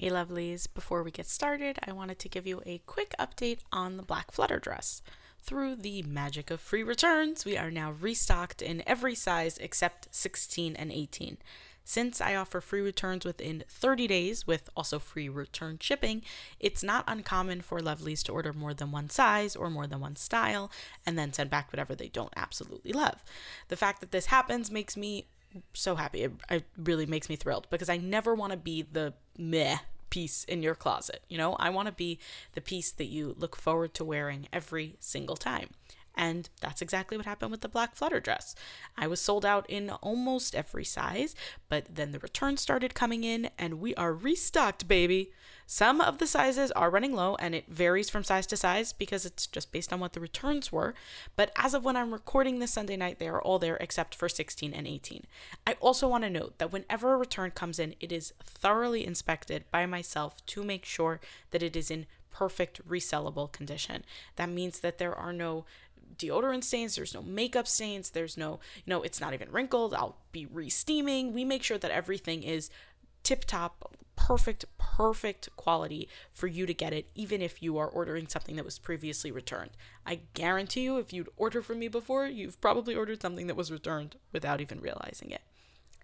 Hey lovelies, before we get started, I wanted to give you a quick update on the black flutter dress. Through the magic of free returns, we are now restocked in every size except 16 and 18. Since I offer free returns within 30 days with also free return shipping, it's not uncommon for lovelies to order more than one size or more than one style and then send back whatever they don't absolutely love. The fact that this happens makes me so happy. It, it really makes me thrilled because I never want to be the meh piece in your closet. You know, I want to be the piece that you look forward to wearing every single time. And that's exactly what happened with the black flutter dress. I was sold out in almost every size, but then the returns started coming in and we are restocked, baby. Some of the sizes are running low and it varies from size to size because it's just based on what the returns were. But as of when I'm recording this Sunday night, they are all there except for 16 and 18. I also want to note that whenever a return comes in, it is thoroughly inspected by myself to make sure that it is in perfect resellable condition. That means that there are no deodorant stains, there's no makeup stains, there's no, you know, it's not even wrinkled. I'll be re-steaming. We make sure that everything is tip top, perfect, perfect quality for you to get it, even if you are ordering something that was previously returned. I guarantee you, if you'd ordered from me before, you've probably ordered something that was returned without even realizing it.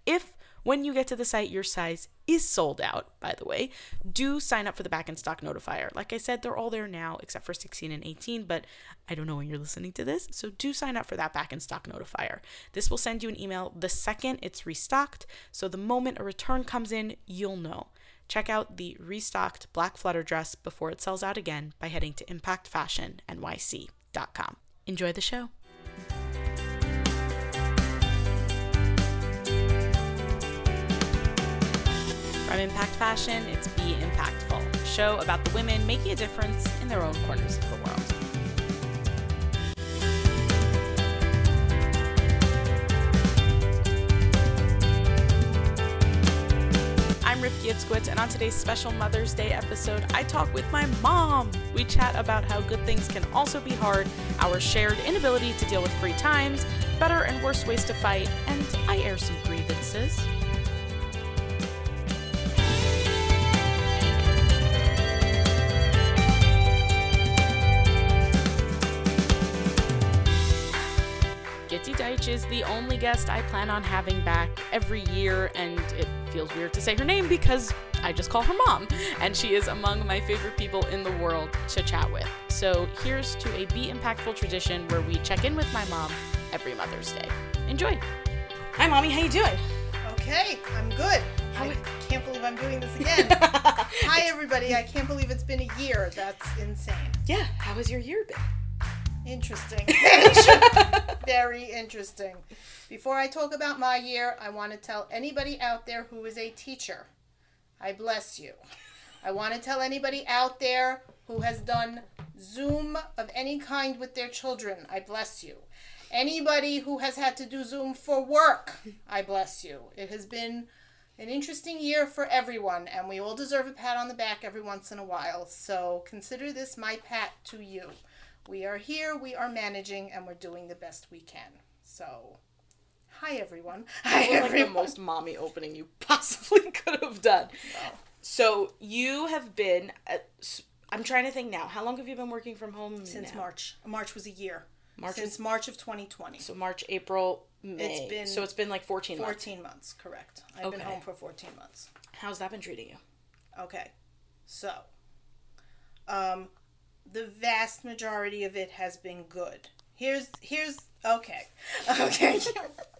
If when you get to the site, your size is sold out, by the way, do sign up for the back in stock notifier. Like I said, they're all there now except for 16 and 18, but I don't know when you're listening to this, so do sign up for that back in stock notifier. This will send you an email the second it's restocked, so the moment a return comes in, you'll know. Check out the restocked black flutter dress before it sells out again by heading to impactfashionnyc.com. Enjoy the show. From Impact Fashion, it's Be Impactful, show about the women making a difference in their own corners of the world. Itzkwitz, and on today's special Mother's Day episode, I talk with my mom. We chat about how good things can also be hard, our shared inability to deal with free times, better and worse ways to fight, and I air some grievances. Gitty Deitch is the only guest I plan on having back every year, and it feels weird to say her name because I just call her mom, and she is among my favorite people in the world to chat with. So here's to a Be Impactful tradition where we check in with my mom every Mother's Day. Enjoy! Hi, mommy. How you doing? Okay, I'm good. How I can't believe I'm doing this again. Hi, everybody. I can't believe it's been a year. That's insane. Yeah. How has your year been? Interesting. Very interesting. Before I talk about my year, I want to tell anybody out there who is a teacher, I bless you. I want to tell anybody out there who has done Zoom of any kind with their children, I bless you. Anybody who has had to do Zoom for work, I bless you. It has been an interesting year for everyone, and we all deserve a pat on the back every once in a while. So consider this my pat to you. We are here, we are managing, and we're doing the best we can. So, hi everyone. Hi was like the everyone. most mommy opening you possibly could have done. So you have been. At, I'm trying to think now. How long have you been working from home? Since now? March. March was a year. March Since was- March of 2020. So March, April, May. It's been so it's been like 14 months. 14 months, correct. I've been home for 14 months. How's that been treating you? Okay. So, um, the vast majority of it has been good. Here's here's okay, okay.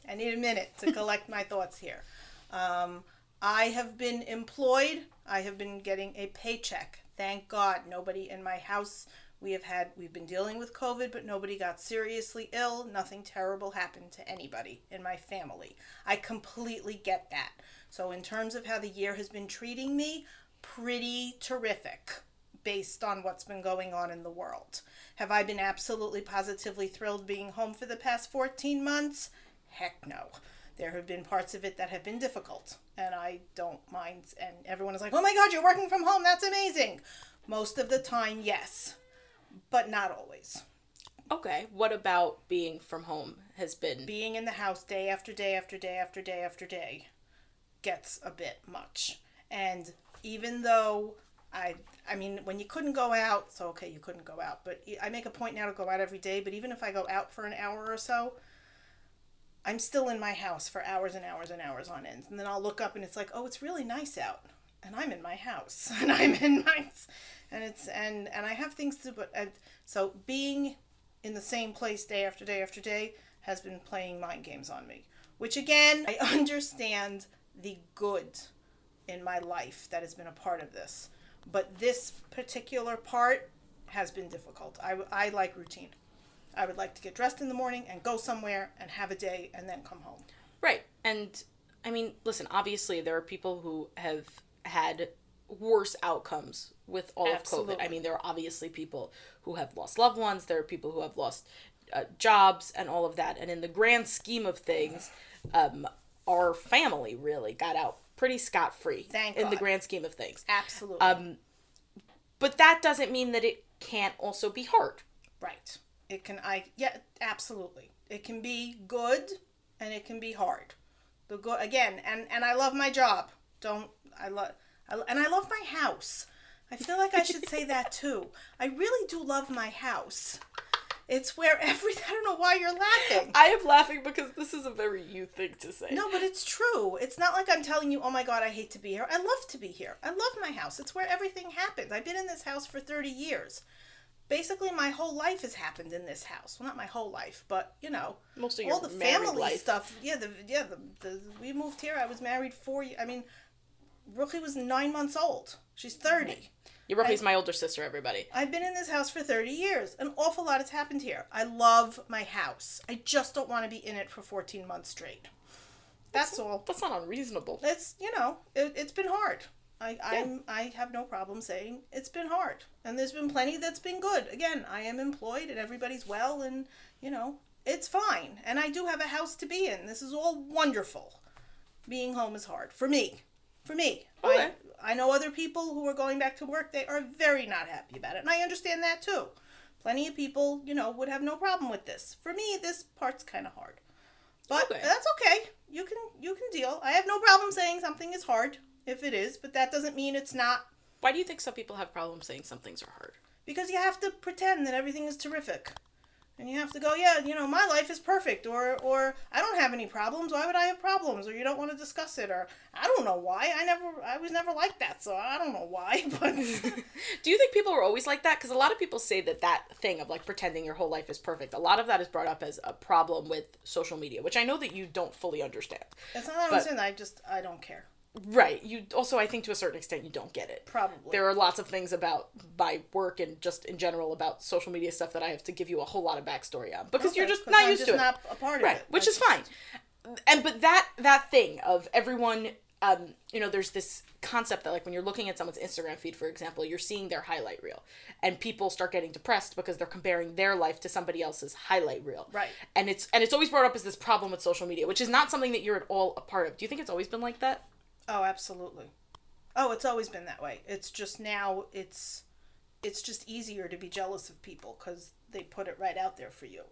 I need a minute to collect my thoughts here. Um, I have been employed. I have been getting a paycheck. Thank God, nobody in my house. We have had we've been dealing with COVID, but nobody got seriously ill. Nothing terrible happened to anybody in my family. I completely get that. So in terms of how the year has been treating me, pretty terrific based on what's been going on in the world. Have I been absolutely positively thrilled being home for the past 14 months? Heck no. There have been parts of it that have been difficult, and I don't mind. And everyone is like, oh my God, you're working from home. That's amazing. Most of the time, yes, but not always. Okay. What about being from home has been? Being in the house day after day after day after day after day gets a bit much. And even though I I mean when you couldn't go out, so okay, you couldn't go out, but I make a point now to go out every day, but even if I go out for an hour or so, I'm still in my house for hours and hours and hours on end. And then I'll look up and it's like, "Oh, it's really nice out." And I'm in my house and I'm in my and it's and and I have things to but and so being in the same place day after day after day has been playing mind games on me. Which again, I understand the good in my life that has been a part of this. But this particular part has been difficult. I, I like routine. I would like to get dressed in the morning and go somewhere and have a day and then come home. Right. And I mean, listen, obviously there are people who have had worse outcomes with all Absolutely. of COVID. I mean, there are obviously people who have lost loved ones, there are people who have lost uh, jobs and all of that. And in the grand scheme of things, um, our family really got out pretty scot free in the grand scheme of things. Absolutely. Um, but that doesn't mean that it can't also be hard. right. It can I yeah, absolutely. It can be good and it can be hard. The good again, and and I love my job. Don't I love I, and I love my house. I feel like I should say that too. I really do love my house. It's where every I don't know why you're laughing. I am laughing because this is a very you thing to say. No, but it's true. It's not like I'm telling you, oh my God, I hate to be here. I love to be here. I love my house. It's where everything happens. I've been in this house for 30 years. Basically, my whole life has happened in this house. Well, not my whole life, but you know, Most of your all the family life. stuff. Yeah, the yeah the, the we moved here. I was married four. I mean, Rochi was nine months old. She's 30. Mm-hmm. Your Rochi's my older sister, everybody. I've been in this house for 30 years. An awful lot has happened here. I love my house. I just don't want to be in it for 14 months straight. That's all. That's not unreasonable. It's, you know, it, it's been hard. I, I'm, I have no problem saying it's been hard. And there's been plenty that's been good. Again, I am employed and everybody's well and, you know, it's fine. And I do have a house to be in. This is all wonderful. Being home is hard. For me. For me. Okay. I, I know other people who are going back to work. They are very not happy about it. And I understand that too. Plenty of people, you know, would have no problem with this. For me, this part's kind of hard. But Okay. that's okay. You can you can deal. I have no problem saying something is hard if it is, but that doesn't mean it's not Why do you think some people have problems saying some things are hard? because you have to pretend that everything is terrific. And you have to go, yeah, you know, my life is perfect or or I don't have any problems. Why would I have problems? Or you don't want to discuss it or I don't know why. I never I was never like that, so I don't know why, but Do you think people are always like that? Because a lot of people say that that thing of like pretending your whole life is perfect, a lot of that is brought up as a problem with social media, which I know that you don't fully understand. it's not that But- I'm saying. I just I don't care. Right. You also, I think to a certain extent, you don't get it. Probably. There are lots of things about my work and just in general about social media stuff that I have to give you a whole lot of backstory on because you're just not I'm used just to it. not a part of right it. which is That's- fine and but that that thing of everyone um you know there's this concept that like when you're looking at someone's instagram feed for example you're seeing their highlight reel and people start getting depressed because they're comparing their life to somebody else's highlight reel Right. and it's and it's always brought up as this problem with social media which is not something that you're at all a part of do you think it's always been like that Oh, absolutely. Oh, it's always been that way. It's just now it's it's just easier to be jealous of people cuz they put it right out there for you.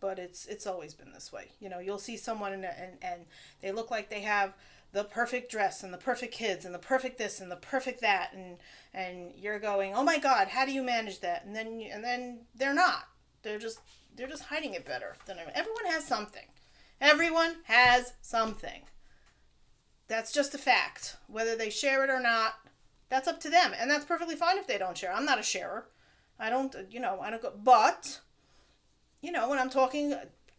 But it's it's always been this way. You know, you'll see someone and and, and they look like they have the perfect dress and the perfect kids and the perfect this and the perfect that and and you're going, "Oh my god, how do you manage that?" And then and then they're not. They're just they're just hiding it better than everyone. Everyone has something. Everyone has something. That's just a fact. Whether they share it or not, that's up to them. And that's perfectly fine if they don't share. I'm not a sharer. I don't, you know, I don't go. But, you know, when I'm talking,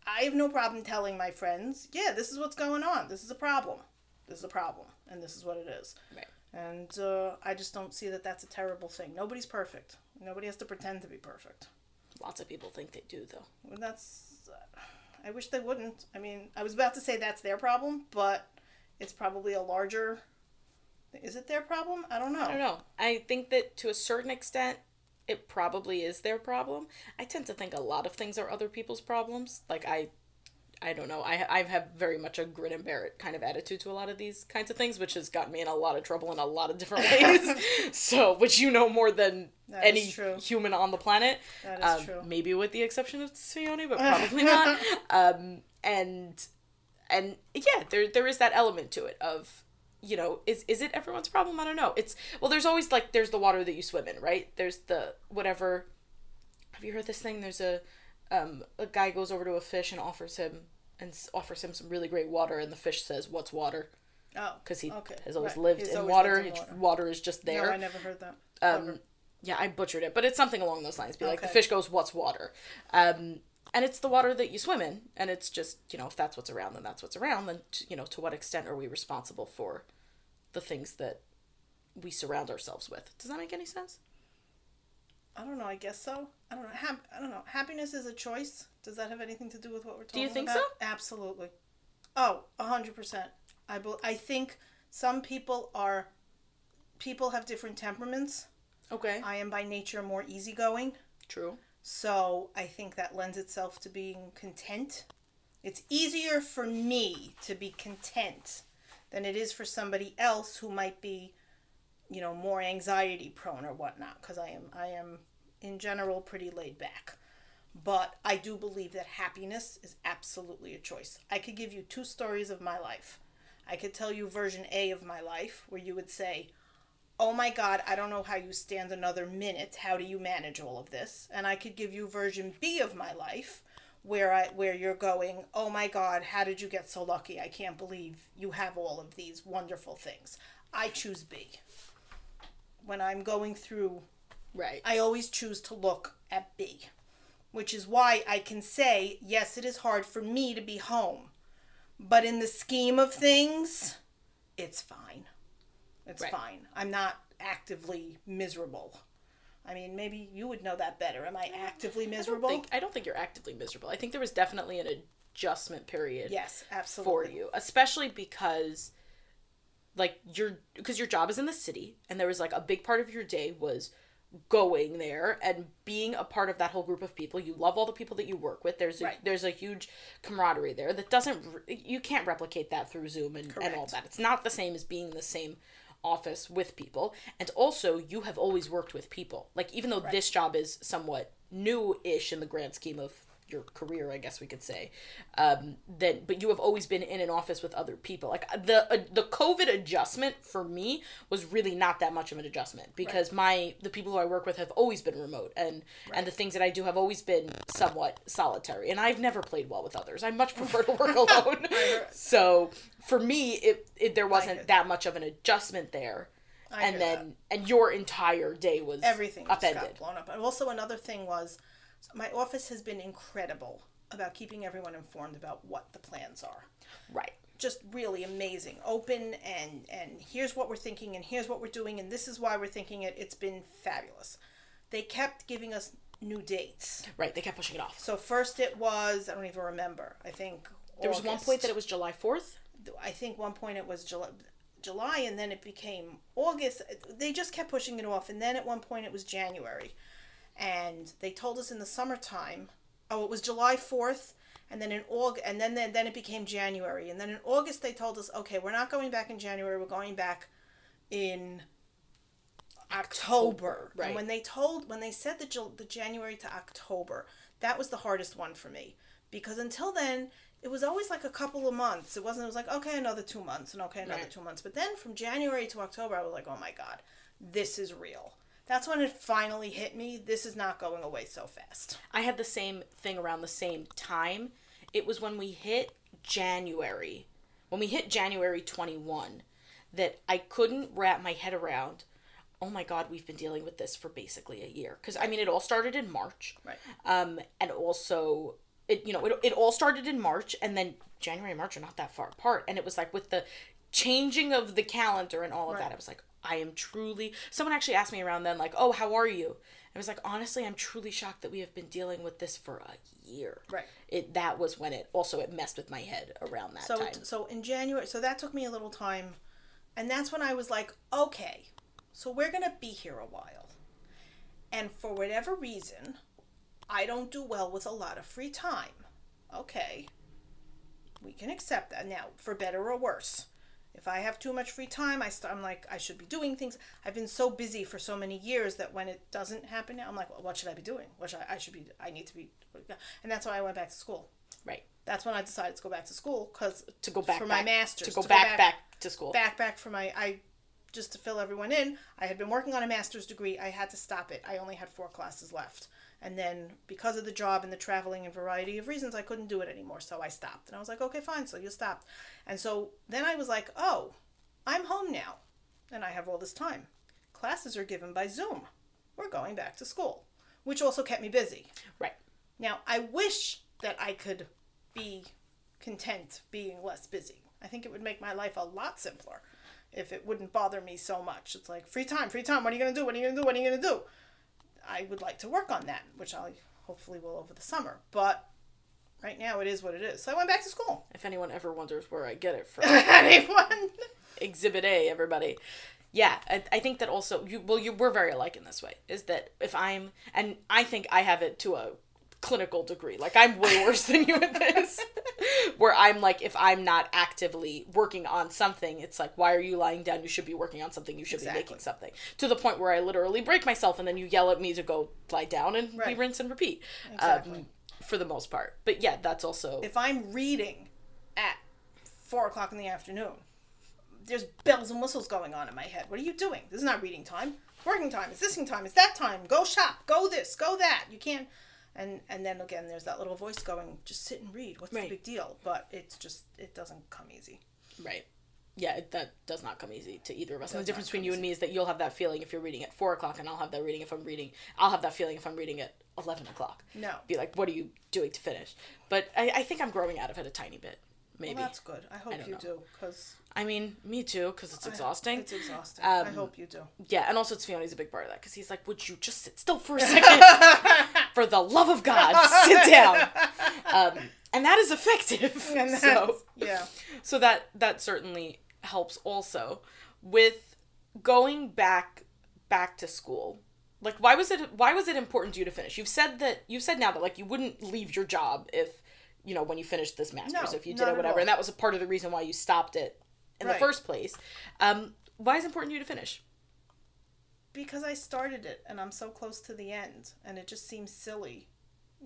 I have no problem telling my friends, yeah, this is what's going on. This is a problem. This is a problem. And this is what it is. Right. And uh, I just don't see that that's a terrible thing. Nobody's perfect. Nobody has to pretend to be perfect. lots of people think they do though Well, that's. Uh, I wish they wouldn't. I mean, I was about to say that's their problem, but it's probably a larger. Is it their problem? I don't know. I don't know. I think that to a certain extent, it probably is their problem. I tend to think a lot of things are other people's problems. Like I, I don't know. I I have very much a grin and bear it kind of attitude to a lot of these kinds of things, which has gotten me in a lot of trouble in a lot of different ways. so, which you know more than That any human on the planet. That is um, true. Maybe with the exception of Sione, but probably not. Um, and and yeah, there there is that element to it of you know, is is it everyone's problem? I don't know. It's well, there's always like there's the water that you swim in, right? There's the whatever. Have you heard this thing? There's a um a guy goes over to a fish and offers him and offers him some really great water, and the fish says, "What's water?" Oh, Because he okay. has always Right. lived He's in always water. lived in water. water is just there. No, I never heard that. Um, yeah, I butchered it, but it's something along those lines. Be like the fish goes, "What's water?" Um, and it's the water that you swim in, and it's just you know if that's what's around, then that's what's around. Then t- you know to what extent are we responsible for the things that we surround ourselves with? Does that make any sense? I don't know. I guess so. I don't know. Hap- I don't know. Happiness is a choice. Does that have anything to do with what we're talking about do you think about? so? Absolutely. Oh, a hundred percent. I bel I think some people are. People have different temperaments. Okay, I am by nature more easygoing, true. So I think that lends itself to being content. It's easier for me to be content than it is for somebody else who might be, you know, more anxiety prone or whatnot. Because I am, I am, in general, pretty laid back. But I do believe that happiness is absolutely a choice. I could give you two stories of my life. I could tell you version A of my life, where you would say, oh my god i don't know how you stand another minute. How do you manage all of this? And i could give you version b of my life where i where you're going oh my god how did you get so lucky? I can't believe you have all of these wonderful things. I choose b. When i'm going through Right. i always choose to look at b which is why i can say yes it is hard for me to be home but in the scheme of things it's fine it's Right. fine. I'm not actively miserable. I mean, maybe you would know that better. Am I mm, actively I don't miserable? think I don't think you're actively miserable. I think there was definitely an adjustment period. yes, absolutely. for you, especially because like your because your job is in the city and there was like a big part of your day was going there and being a part of that whole group of people you love all the people that you work with there's a, Right. there's a huge camaraderie there that doesn't you can't replicate that through zoom and, and all that it's not the same as being in the same office with people. And also you have always worked with people. Like even though this job is somewhat new-ish in the grand scheme of your career i guess we could say um that but you have always been in an office with other people. Like the uh, the covid adjustment for me was really not that much of an adjustment because my the people who i work with have always been remote and and the things that i do have always been somewhat solitary and i've never played well with others. I much prefer to work alone. So for me it, it there wasn't that much of an adjustment there. I and then and your entire day was everything upended got blown up. And also another thing was, my office has been incredible about keeping everyone informed about what the plans are. right Just really amazing, open, and and here's what we're thinking, and here's what we're doing, and this is why we're thinking it. It's been fabulous. They kept giving us new dates. right they kept pushing it off So first it was I don't even remember. I think there was one point that it was july 4th I think one point it was July, July, and then it became August. They just kept pushing it off, and then at one point it was January, and they told us in the summertime. Oh, it was July fourth, and then in August, and then, then then it became January, and then in August they told us, okay, we're not going back in January. We're going back in October. right. And when they told, when they said the the January to October, that was the hardest one for me because until then it was always like a couple of months. It wasn't. It was like okay, another two months, and okay, another Right. two months. But then from January to October, I was like, oh my god, this is real. That's when it finally hit me. This is not going away so fast. I had the same thing around the same time. It was when we hit January, when we hit January 21, that I couldn't wrap my head around. Oh my God, we've been dealing with this for basically a year. Because I mean, it all started in March. Right. Um, and also, it you know, it, it all started in March, and then January and March are not that far apart. And it was like with the changing of the calendar and all of Right. that, I was like, I am truly. Someone actually asked me around then, like, oh, how are you? I was like, honestly, I'm truly shocked that we have been dealing with this for a year. Right. It that was when it also it messed with my head around that So time. so in January, so that took me a little time, and that's when I was like, okay, so we're gonna be here a while, and for whatever reason, I don't do well with a lot of free time. Okay, we can accept that now, for better or worse. If I have too much free time, I st- I'm like I should be doing things. I've been so busy for so many years that when it doesn't happen, I'm like, well, what should I be doing? What should I, I should be? I need to be, and that's why I went back to school. right. that's when I decided to go back to school because To go back for my back- master's To go back back to school. back back for my I just to fill everyone in. I had been working on a master's degree. I had to stop it. I only had four classes left. And then because of the job and the traveling and variety of reasons, I couldn't do it anymore. So I stopped. And I was like, okay, fine. So you stopped. And so then I was like, oh, I'm home now. And I have all this time. Classes are given by Zoom. We're going back to school, which also kept me busy. Right. Now, I wish that I could be content being less busy. I think it would make my life a lot simpler if it wouldn't bother me so much. It's like free time, free time. What are you going to do? What are you going to do? What are you going to do? I would like to work on that, which I hopefully will over the summer. But right now, it is what it is. So I went back to school. If anyone ever wonders where I get it from, Anyone? Exhibit A, everybody. Yeah, I, I think that also you well you we're very alike in this way. Is that if I'm and I think I have it to a clinical degree. Like I'm way worse than you at this. Where I'm like if I'm not actively working on something, it's like why are you lying down? You should be working on something. You should be making something. To the point where I literally break myself and then you yell at me to go lie down and we rinse and repeat. Exactly. Um, for the most part. But yeah, that's also if I'm reading at four o'clock in the afternoon, there's bells and whistles going on in my head. What are you doing? This is not reading time. Working time. It's this time. It's that time. Go shop. Go this. Go that. You can't. And and then again, there's that little voice going, "Just sit and read. What's Right. the big deal?" But it's just it doesn't come easy. Right. Yeah, it, that does not come easy to either of us. And the difference between you and me is that you'll have that feeling if you're reading at four o'clock, and I'll have that reading if I'm reading. I'll have that feeling if I'm reading at eleven o'clock. No. Be like, what are you doing to finish? But I, I think I'm growing out of it a tiny bit. Maybe. Well, that's good. I hope don't you know. do because I mean, me too, because it's exhausting. It's exhausting. I Um, hope you do. yeah, and also it's Fiona's a big part of that because he's like, would you just sit still for a second? For the love of God, sit down. Um, and that is effective. And so. yeah. so that that certainly helps also with going back back to school like why was it why was it important to you to finish you've said that you've said now that like you wouldn't leave your job if you know when you finished this master's No, if you did it at whatever and that was a part of the reason why you stopped it in the first place um why is it important to you to finish because I started it and I'm so close to the end and it just seems silly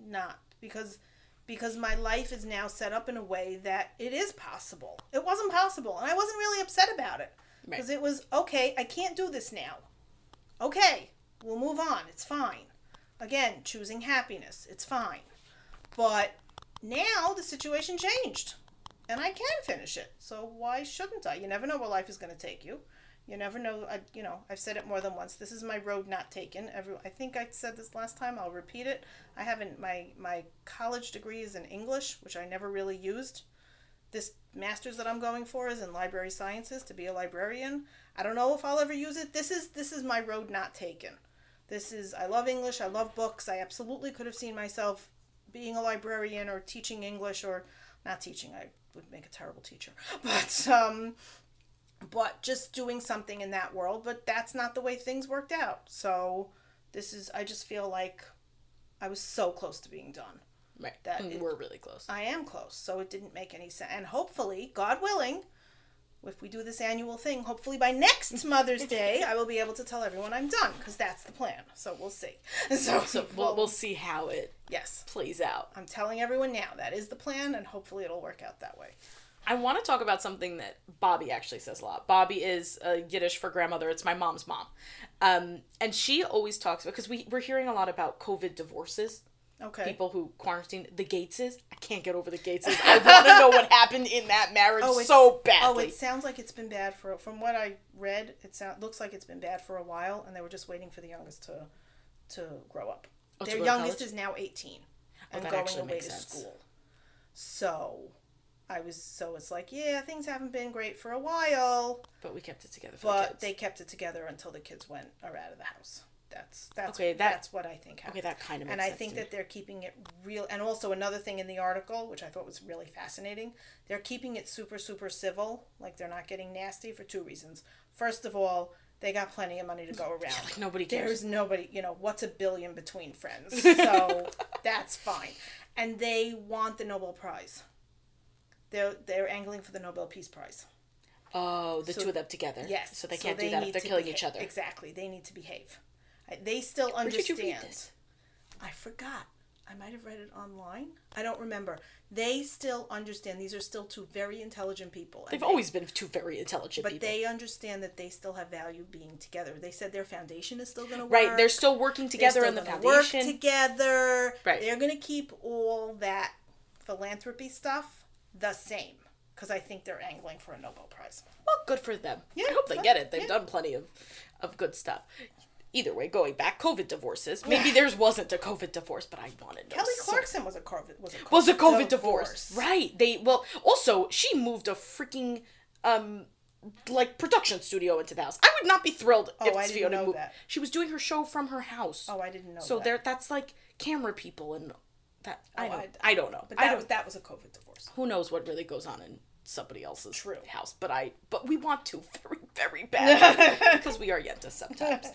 not because because my life is now set up in a way that it is possible. It wasn't possible and I wasn't really upset about it Right. because it was okay, I can't do this now. Okay, we'll move on. It's fine. Again, choosing happiness. It's fine. But now the situation changed and I can finish it. So why shouldn't I? You never know where life is going to take you. You never know. I, you know, I've said it more than once. This is my road not taken. Every, I think I said this last time. I'll repeat it. I haven't. My my college degree is in English, which I never really used. This master's that I'm going for is in library sciences to be a librarian. I don't know if I'll ever use it. This is this is my road not taken. This is I love English. I love books. I absolutely could have seen myself being a librarian or teaching English or not teaching. I would make a terrible teacher. But um but just doing something in that world, but that's not the way things worked out. So this is I just feel like I was so close to being done. right That it- we're really close I am close, so it didn't make any sense. And hopefully, God willing, if we do this annual thing, hopefully by next Mother's Day, I will be able to tell everyone I'm done because that's the plan. So we'll see. So, so we'll, we'll see how it yes, plays out I'm telling everyone now that is the plan, and hopefully it'll work out that way. I want to talk about something that Bubby actually says a lot. Bubby is uh, Yiddish for grandmother. It's my mom's mom, um, and she always talks about because we we're hearing a lot about COVID divorces. Okay. People who quarantine the Gateses. I can't get over the Gateses. I want to know what happened in that marriage it's- so badly. Oh, it sounds like it's been bad for. From what I read, it sound, looks like it's been bad for a while, and they were just waiting for the youngest to to grow up. Oh, Their youngest college? is now eighteen and that going away to school. So, I was so it's like yeah, things haven't been great for a while, but we kept it together. For the but kids. they kept it together until the kids went are out of the house. That's that's Okay, that- that's what I think happened. okay, that kind of makes and I think to me. that they're keeping it real. And also another thing in the article, which I thought was really fascinating, they're keeping it super super civil. Like they're not getting nasty for two reasons. First of all, they got plenty of money to go around. like nobody cares. There's nobody, you know, what's a billion between friends? So that's fine. And they want the Nobel Prize. They're they're angling for the Nobel Peace Prize. oh, the so- two of them together. Yes. So they can't do that if they're killing beha- each other. Exactly. They need to behave. They still Where did you understand. read this? I forgot. I might have read it online. I don't remember. They still understand. These are still two very intelligent people. They've they- always been two very intelligent people. But people. they understand that they still have value being together. They said their foundation is still going to work. right, they're still working together still in the foundation. Work together. Right. They're going to keep all that philanthropy stuff the same because I think they're angling for a Nobel Prize. Well, good for them. Yeah, I hope they get it. They've Yeah. done plenty of, of good stuff. Either way, going back, COVID divorces. Maybe theirs wasn't a COVID divorce, but I wanted to. Kelly so- Clarkson was a COVID was a COVID, was a COVID divorce. Right. They well also she moved a freaking um like production studio into the house. I would not be thrilled Oh, if I Fiona know moved. that. She was doing her show from her house. Oh, I didn't know. so that. there that's like camera people and that I Oh, don't I- I, don't know. But I that don't was that was a COVID divorce. who knows what really goes on in somebody else's True. house. But I but we want to very, very bad because we are yentas sometimes.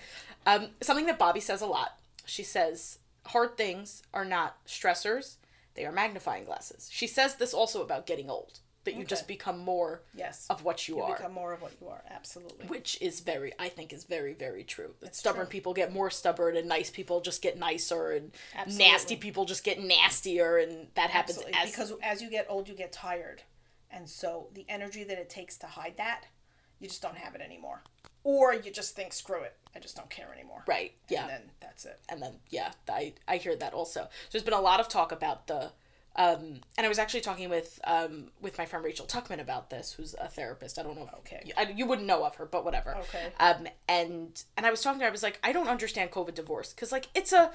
Um, something that Bubby says a lot. She says hard things are not stressors, they are magnifying glasses. She says this also about getting old. That you just become more Yes. of what you, are. you are. become more of what you are. Absolutely. which is very I think is very, very true. That stubborn true. people get more stubborn and nice people just get nicer and Absolutely. nasty people just get nastier and that happens Absolutely. as because as you get old, you get tired, and so the energy that it takes to hide that, you just don't have it anymore, or you just think, screw it, I just don't care anymore. Right. Yeah. And then that's it. and then yeah i i hear that also so there's been a lot of talk about the um and i was actually talking with um with my friend rachel tuckman about this who's a therapist i don't know if Okay. you, I, you wouldn't know of her but whatever Okay. um and and i was talking to her i was like i don't understand covid divorce because like it's a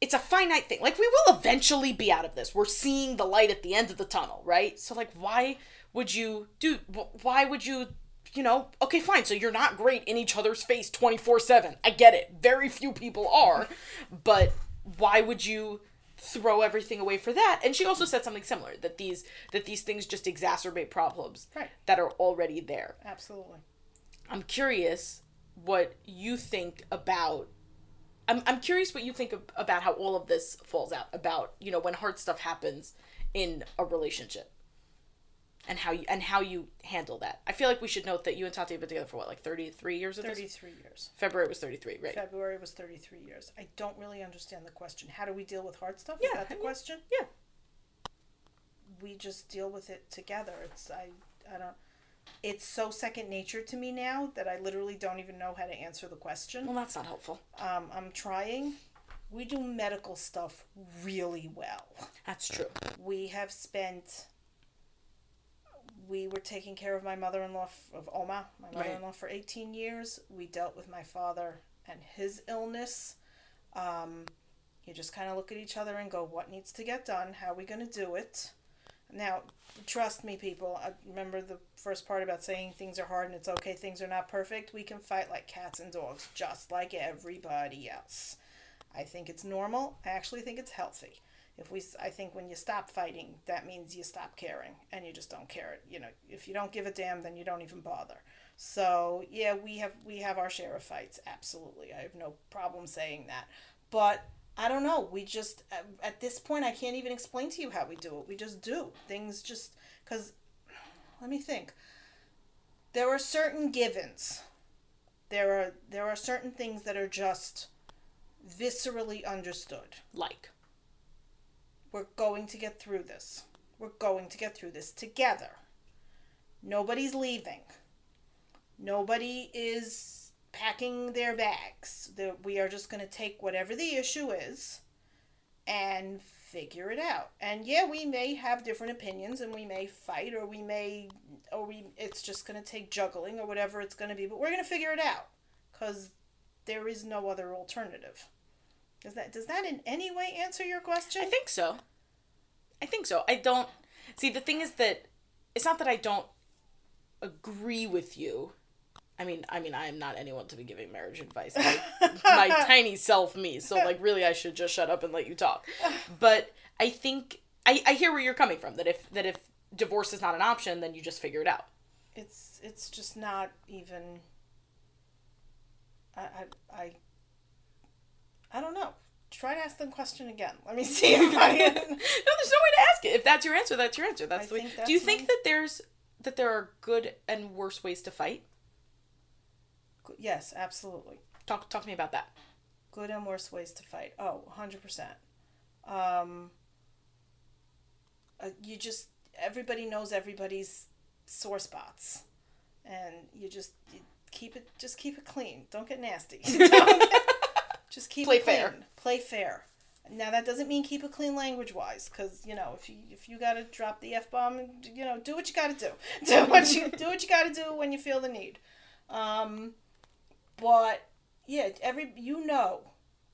it's a finite thing like we will eventually be out of this we're seeing the light at the end of the tunnel right so like why would you do why would you you know, okay, fine. So you're not great in each other's face 24 7. I get it. Very few people are. But why would you throw everything away for that? And she also said something similar that these that these things just exacerbate problems Right. that are already there. Absolutely. I'm curious what you think about I'm, I'm curious what you think of, about how all of this falls out about you know when hard stuff happens in a relationship and how you and how you handle that i feel like we should note that you and tati have been together for what like 33 years of this 33 years. february was 33 right February was 33 years. I don't really understand the question. How do we deal with hard stuff? Yeah, Is that the I mean- question? yeah We just deal with it together. It's I I don't it's so second nature to me now that I literally don't even know how to answer the question. well that's not helpful Um, I'm trying. We do medical stuff really well. that's true We have spent. We were taking care of my mother in law, of Oma, my mother in law, for 18 years. We dealt with my father and his illness. Um, you just kind of look at each other and go, what needs to get done? How are we going to do it? Now, trust me, people. I remember the first part about saying things are hard and it's okay, things are not perfect. We can fight like cats and dogs, just like everybody else. I think it's normal. I actually think it's healthy. If we, i think when you stop fighting, that means you stop caring and you just don't care. You know, if you don't give a damn, then you don't even bother. So yeah, we have we have our share of fights. Absolutely, I have no problem saying that. But I don't know. We just at- this point, I can't even explain to you how we do it. We just do things just because. Let me think. There are certain givens. There are there are certain things that are just viscerally understood. like We're going to get through this. We're going to get through this together. Nobody's leaving. Nobody is packing their bags. We are just going to take whatever the issue is and figure it out. And yeah, we may have different opinions and we may fight or we may or we it's just going to take juggling or whatever it's going to be, but we're going to figure it out cuz there is no other alternative. Does that does that in any way answer your question? I think so. I think so. I don't see the thing is that it's not that I don't agree with you. I mean, I mean, I am not anyone to be giving marriage advice. My, my tiny self, me. So, like, really, I should just shut up and let you talk. But I think I, I hear where you're coming from. That if that if divorce is not an option, then you just figure it out. it's it's just not even I I I, I don't know. Try to ask the question again. Let me see if I can. no, there's no way to ask it. If that's your answer, that's your answer. That's I the way. think Do you think my- that there's that there are good and worse ways to fight? Yes, absolutely. Talk talk to me about that. Good and worse ways to fight. Oh, 100%. Um, uh, you just everybody knows everybody's sore spots, and you just you keep it just keep it clean. Don't get nasty. Don't- just keep Play it clean. fair. Play fair. Now that doesn't mean keep it clean language wise, because you know if you if you gotta drop the f bomb, you know do what you gotta do. Do what you do what you gotta do when you feel the need. Um, but yeah, every you know,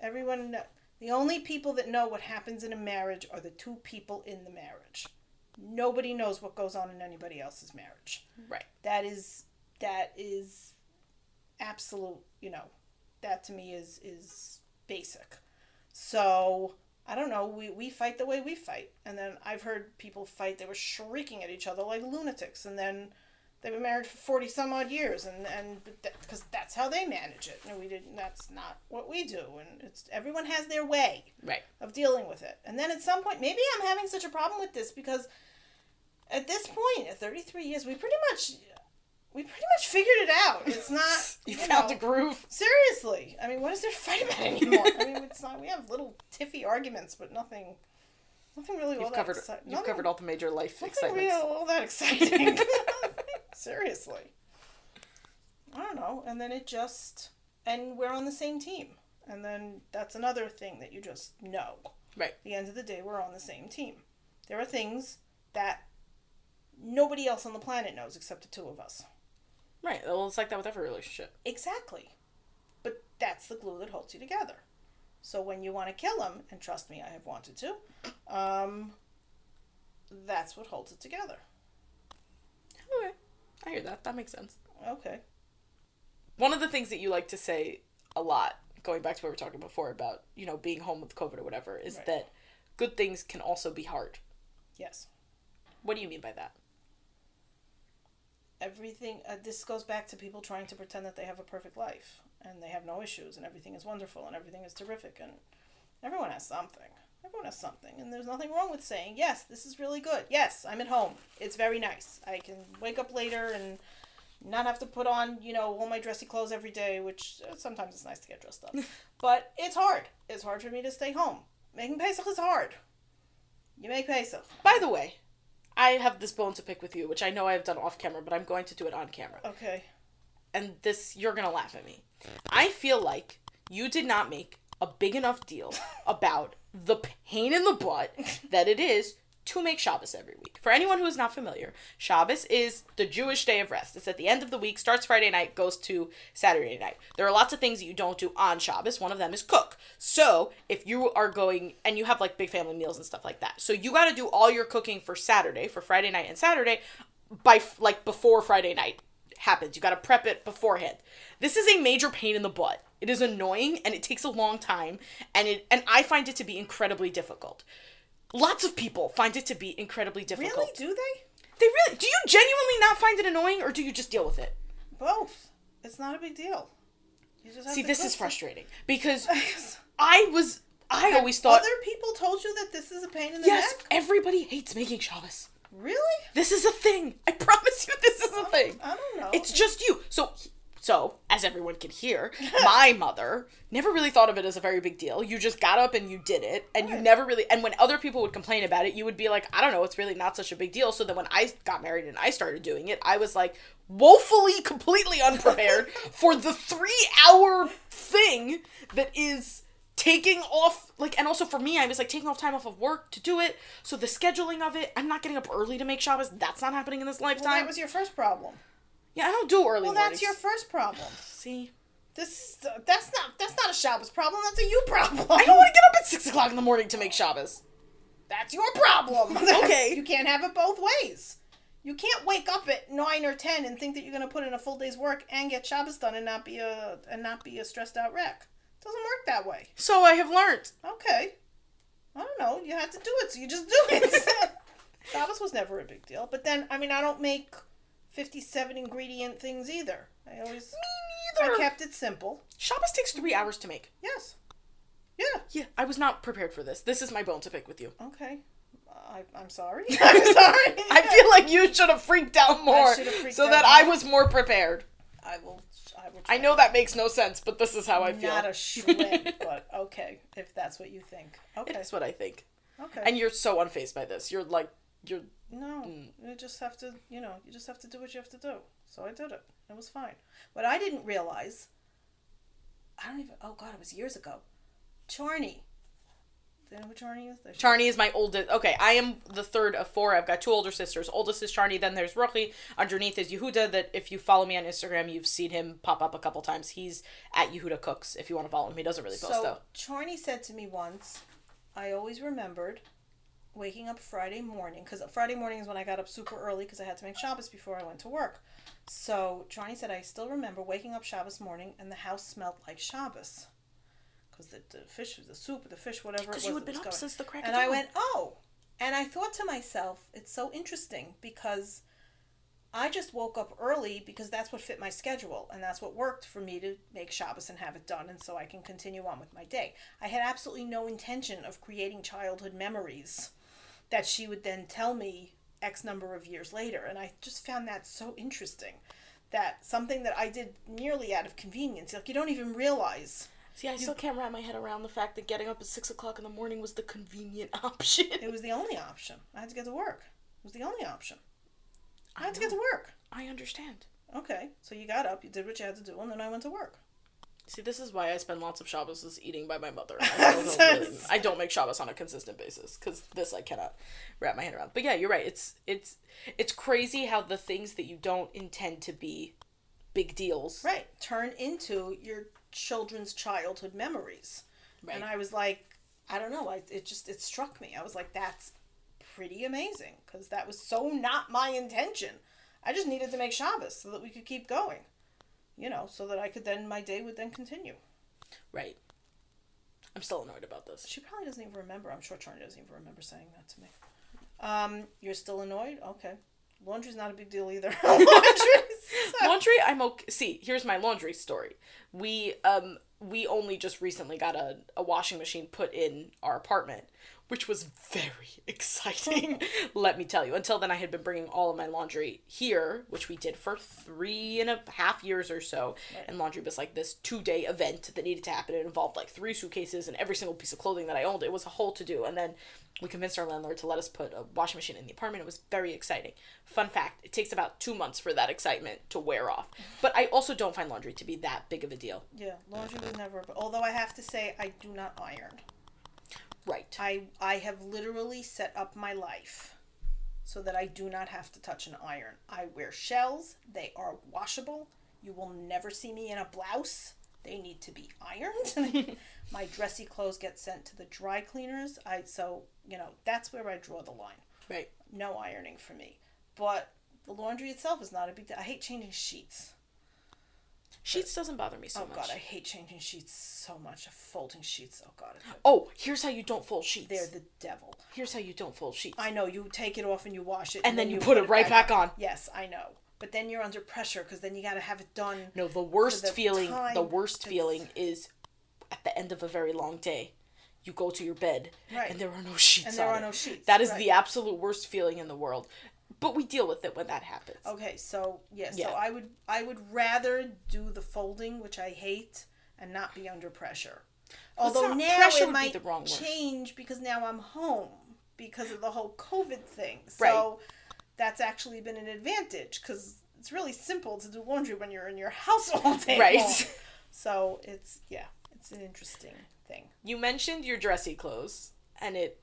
everyone know. The only people that know what happens in a marriage are the two people in the marriage. Nobody knows what goes on in anybody else's marriage. Right. That is that is absolute, you know, that to me is is basic. So I don't know. We, we fight the way we fight, and then I've heard people fight. They were shrieking at each other like lunatics, and then they've been married for forty some odd years, and and because that's how they manage it. And we didn't. That's not what we do, and it's everyone has their way Right. of dealing with it. And then at some point, maybe I'm having such a problem with this because at this point, at 33 years, we pretty much we pretty much figured it out. It's not You, you found know, the groove. Seriously, I mean, what is there to fight about anymore? I mean, it's not. We have little tiffy arguments, but nothing, nothing really You've covered. exci- You've nothing- covered all the major life excitements. real all that exciting. Seriously, I don't know. And then it just, and we're on the same team, and then that's another thing that you just know. Right. At the end of the day, we're on the same team. There are things that nobody else on the planet knows except the two of us. Right. Well, it's like that with every relationship. Exactly. But that's the glue that holds you together. So when you want to kill him, and trust me, I have wanted to, um, that's what holds it together. Okay. I hear that. That makes sense. Okay. One of the things that you like to say a lot, going back to what we were talking before about, you know, being home with COVID or whatever, is Right. that good things can also be hard. Yes. What do you mean by that? Everything, uh, this goes back to people trying to pretend that they have a perfect life and they have no issues and everything is wonderful and everything is terrific and everyone has something. Everyone has something, and there's nothing wrong with saying, Yes, this is really good. Yes, I'm at home. It's very nice. I can wake up later and not have to put on, you know, all my dressy clothes every day, which uh, sometimes it's nice to get dressed up. but it's hard. It's hard for me to stay home. Making Pesach is hard. You make Pesach. By the way, I have this bone to pick with you, which I know I've done off camera, but I'm going to do it on camera. Okay. And this, you're going to laugh at me. I feel like you did not make a big enough deal about the pain in the butt that it is to make Shabbos every week. For anyone who is not familiar, Shabbos is the Jewish day of rest. It's at the end of the week, starts Friday night, goes to Saturday night. There are lots of things that you don't do on Shabbos. One of them is cook. So, if you are going and you have like big family meals and stuff like that. So, you got to do all your cooking for Saturday, for Friday night and Saturday by like before Friday night happens. You got to prep it beforehand. This is a major pain in the butt. It is annoying and it takes a long time and it and I find it to be incredibly difficult. Lots of people find it to be incredibly difficult. Really? Do they? They really do you genuinely not find it annoying or do you just deal with it? Both. It's not a big deal. You just have See, this is frustrating because I was I always thought other people told you that this is a pain in the yes, neck. everybody hates making Shabbos. Really? This is a thing. I promise you this is a thing. I don't know. It's just you. So so, as everyone can hear, my mother never really thought of it as a very big deal. You just got up and you did it, and you never really. And when other people would complain about it, you would be like, I don't know, it's really not such a big deal. So then when I got married and I started doing it, I was like woefully, completely unprepared for the three hour thing that is taking off like and also for me I was like taking off time off of work to do it so the scheduling of it I'm not getting up early to make Shabbos that's not happening in this well, lifetime that was your first problem. Yeah I don't do early Well, mornings that's your first problem. see This that's not that's not a Shabbos problem. That's a you problem. I don't want to get up at six o'clock in the morning to make Shabbos. That's your problem. Okay. you can't have it both ways. You can't wake up at nine or ten and think that you're gonna put in a full day's work and get Shabbos done and not be a and not be a stressed out wreck. It doesn't work that way. So I have learned. Okay. I don't know. You had to do it, so you just do it. Shabbos was never a big deal. But then, I mean, I don't make 57 ingredient things either. I always. Me neither. I kept it simple. Shabbos takes three hours to make. Yes. Yeah. Yeah, I was not prepared for this. This is my bone to pick with you. Okay. I, I'm sorry. I'm sorry. I feel like you should have freaked out more freaked so out that I was more prepared. I will. I will. I know that makes no sense, but this is how I feel. Not a shred, but okay, if that's what you think. Okay. That's what I think. Okay. And you're so unfazed by this. You're like, you're no, mm. you just have to, you know, you just have to do what you have to do. So I did it. It was fine. What I didn't realize, I don't even. Oh God, it was years ago. Charney. Do you know who Charney is? There Charney is my oldest. Okay, I am the third of four. I've got two older sisters. Oldest is Charney. Then there's Rochi. Underneath is Yehuda. That if you follow me on Instagram, you've seen him pop up a couple times. He's at Yehuda Cooks. If you want to follow him, he doesn't really post So though. Charney said to me once, I always remembered waking up Friday morning because Friday morning is when I got up super early because I had to make Shabbos before I went to work. So Johnny said I still remember waking up Shabbos morning and the house smelled like Shabbos because the, the fish, the soup, the fish, whatever. Because it you was had been up going. since the crack And I went, oh. And I thought to myself, it's so interesting because I just woke up early because that's what fit my schedule and that's what worked for me to make Shabbos and have it done and so I can continue on with my day. I had absolutely no intention of creating childhood memories that she would then tell me X number of years later. And I just found that so interesting. That something that I did nearly out of convenience, like you don't even realize. See, I still can't wrap my head around the fact that getting up at six o'clock in the morning was the convenient option. It was the only option. I had to get to work. It was the only option. I had to get to work. I understand. Okay, so you got up, you did what you had to do, and then I went to work. See, this is why I spend lots of Shabbos eating by my mother. I, don't really- I don't make Shabbos on a consistent basis because this I cannot wrap my head around. But yeah, you're right. It's it's it's crazy how the things that you don't intend to be big deals. Right, turn into your children's childhood memories. Right. And I was like, I don't know, I, it just it struck me. I was like, that's pretty amazing because that was so not my intention. I just needed to make Shabbos so that we could keep going. You know, so that I could then my day would then continue. Right. I'm still annoyed about this. She probably doesn't even remember. I'm sure Charlie doesn't even remember saying that to me. Um, you're still annoyed? Okay. Laundry's not a big deal either. Laundry's laundry i'm okay see here's my laundry story we um we only just recently got a, a washing machine put in our apartment which was very exciting let me tell you until then i had been bringing all of my laundry here which we did for three and a half years or so and laundry was like this two day event that needed to happen it involved like three suitcases and every single piece of clothing that i owned it was a whole to do and then we convinced our landlord to let us put a washing machine in the apartment. It was very exciting. Fun fact, it takes about two months for that excitement to wear off. But I also don't find laundry to be that big of a deal. Yeah, laundry was never. But although I have to say, I do not iron. Right. I I have literally set up my life so that I do not have to touch an iron. I wear shells. They are washable. You will never see me in a blouse. They need to be ironed. my dressy clothes get sent to the dry cleaners. I so you know that's where I draw the line. Right. No ironing for me. But the laundry itself is not a big deal. I hate changing sheets. Sheets doesn't bother me so oh much. god, I hate changing sheets so much. Folding sheets. Oh god, Oh, here's how you don't fold sheets. they're the devil. Here's how you don't fold sheets. I know you take it off and you wash it, And then you put it right back on. Yes, I know. But then you're under pressure because then you got to have it done. no, the worst the feeling, the worst feeling is at the end of a very long day. You go to your bed Right. and there are no sheets. And there are it. no sheets, That is right. the absolute worst feeling in the world. But we deal with it when that happens. Okay, so yeah, Yeah. so I would I would rather do the folding, which I hate, and not be under pressure. Although not- now it be might the wrong change because now I'm home because of the whole COVID thing. So Right. that's actually been an advantage because it's really simple to do laundry when you're in your house all day Right. long. So it's yeah, it's an interesting thing. you mentioned your dressy clothes and it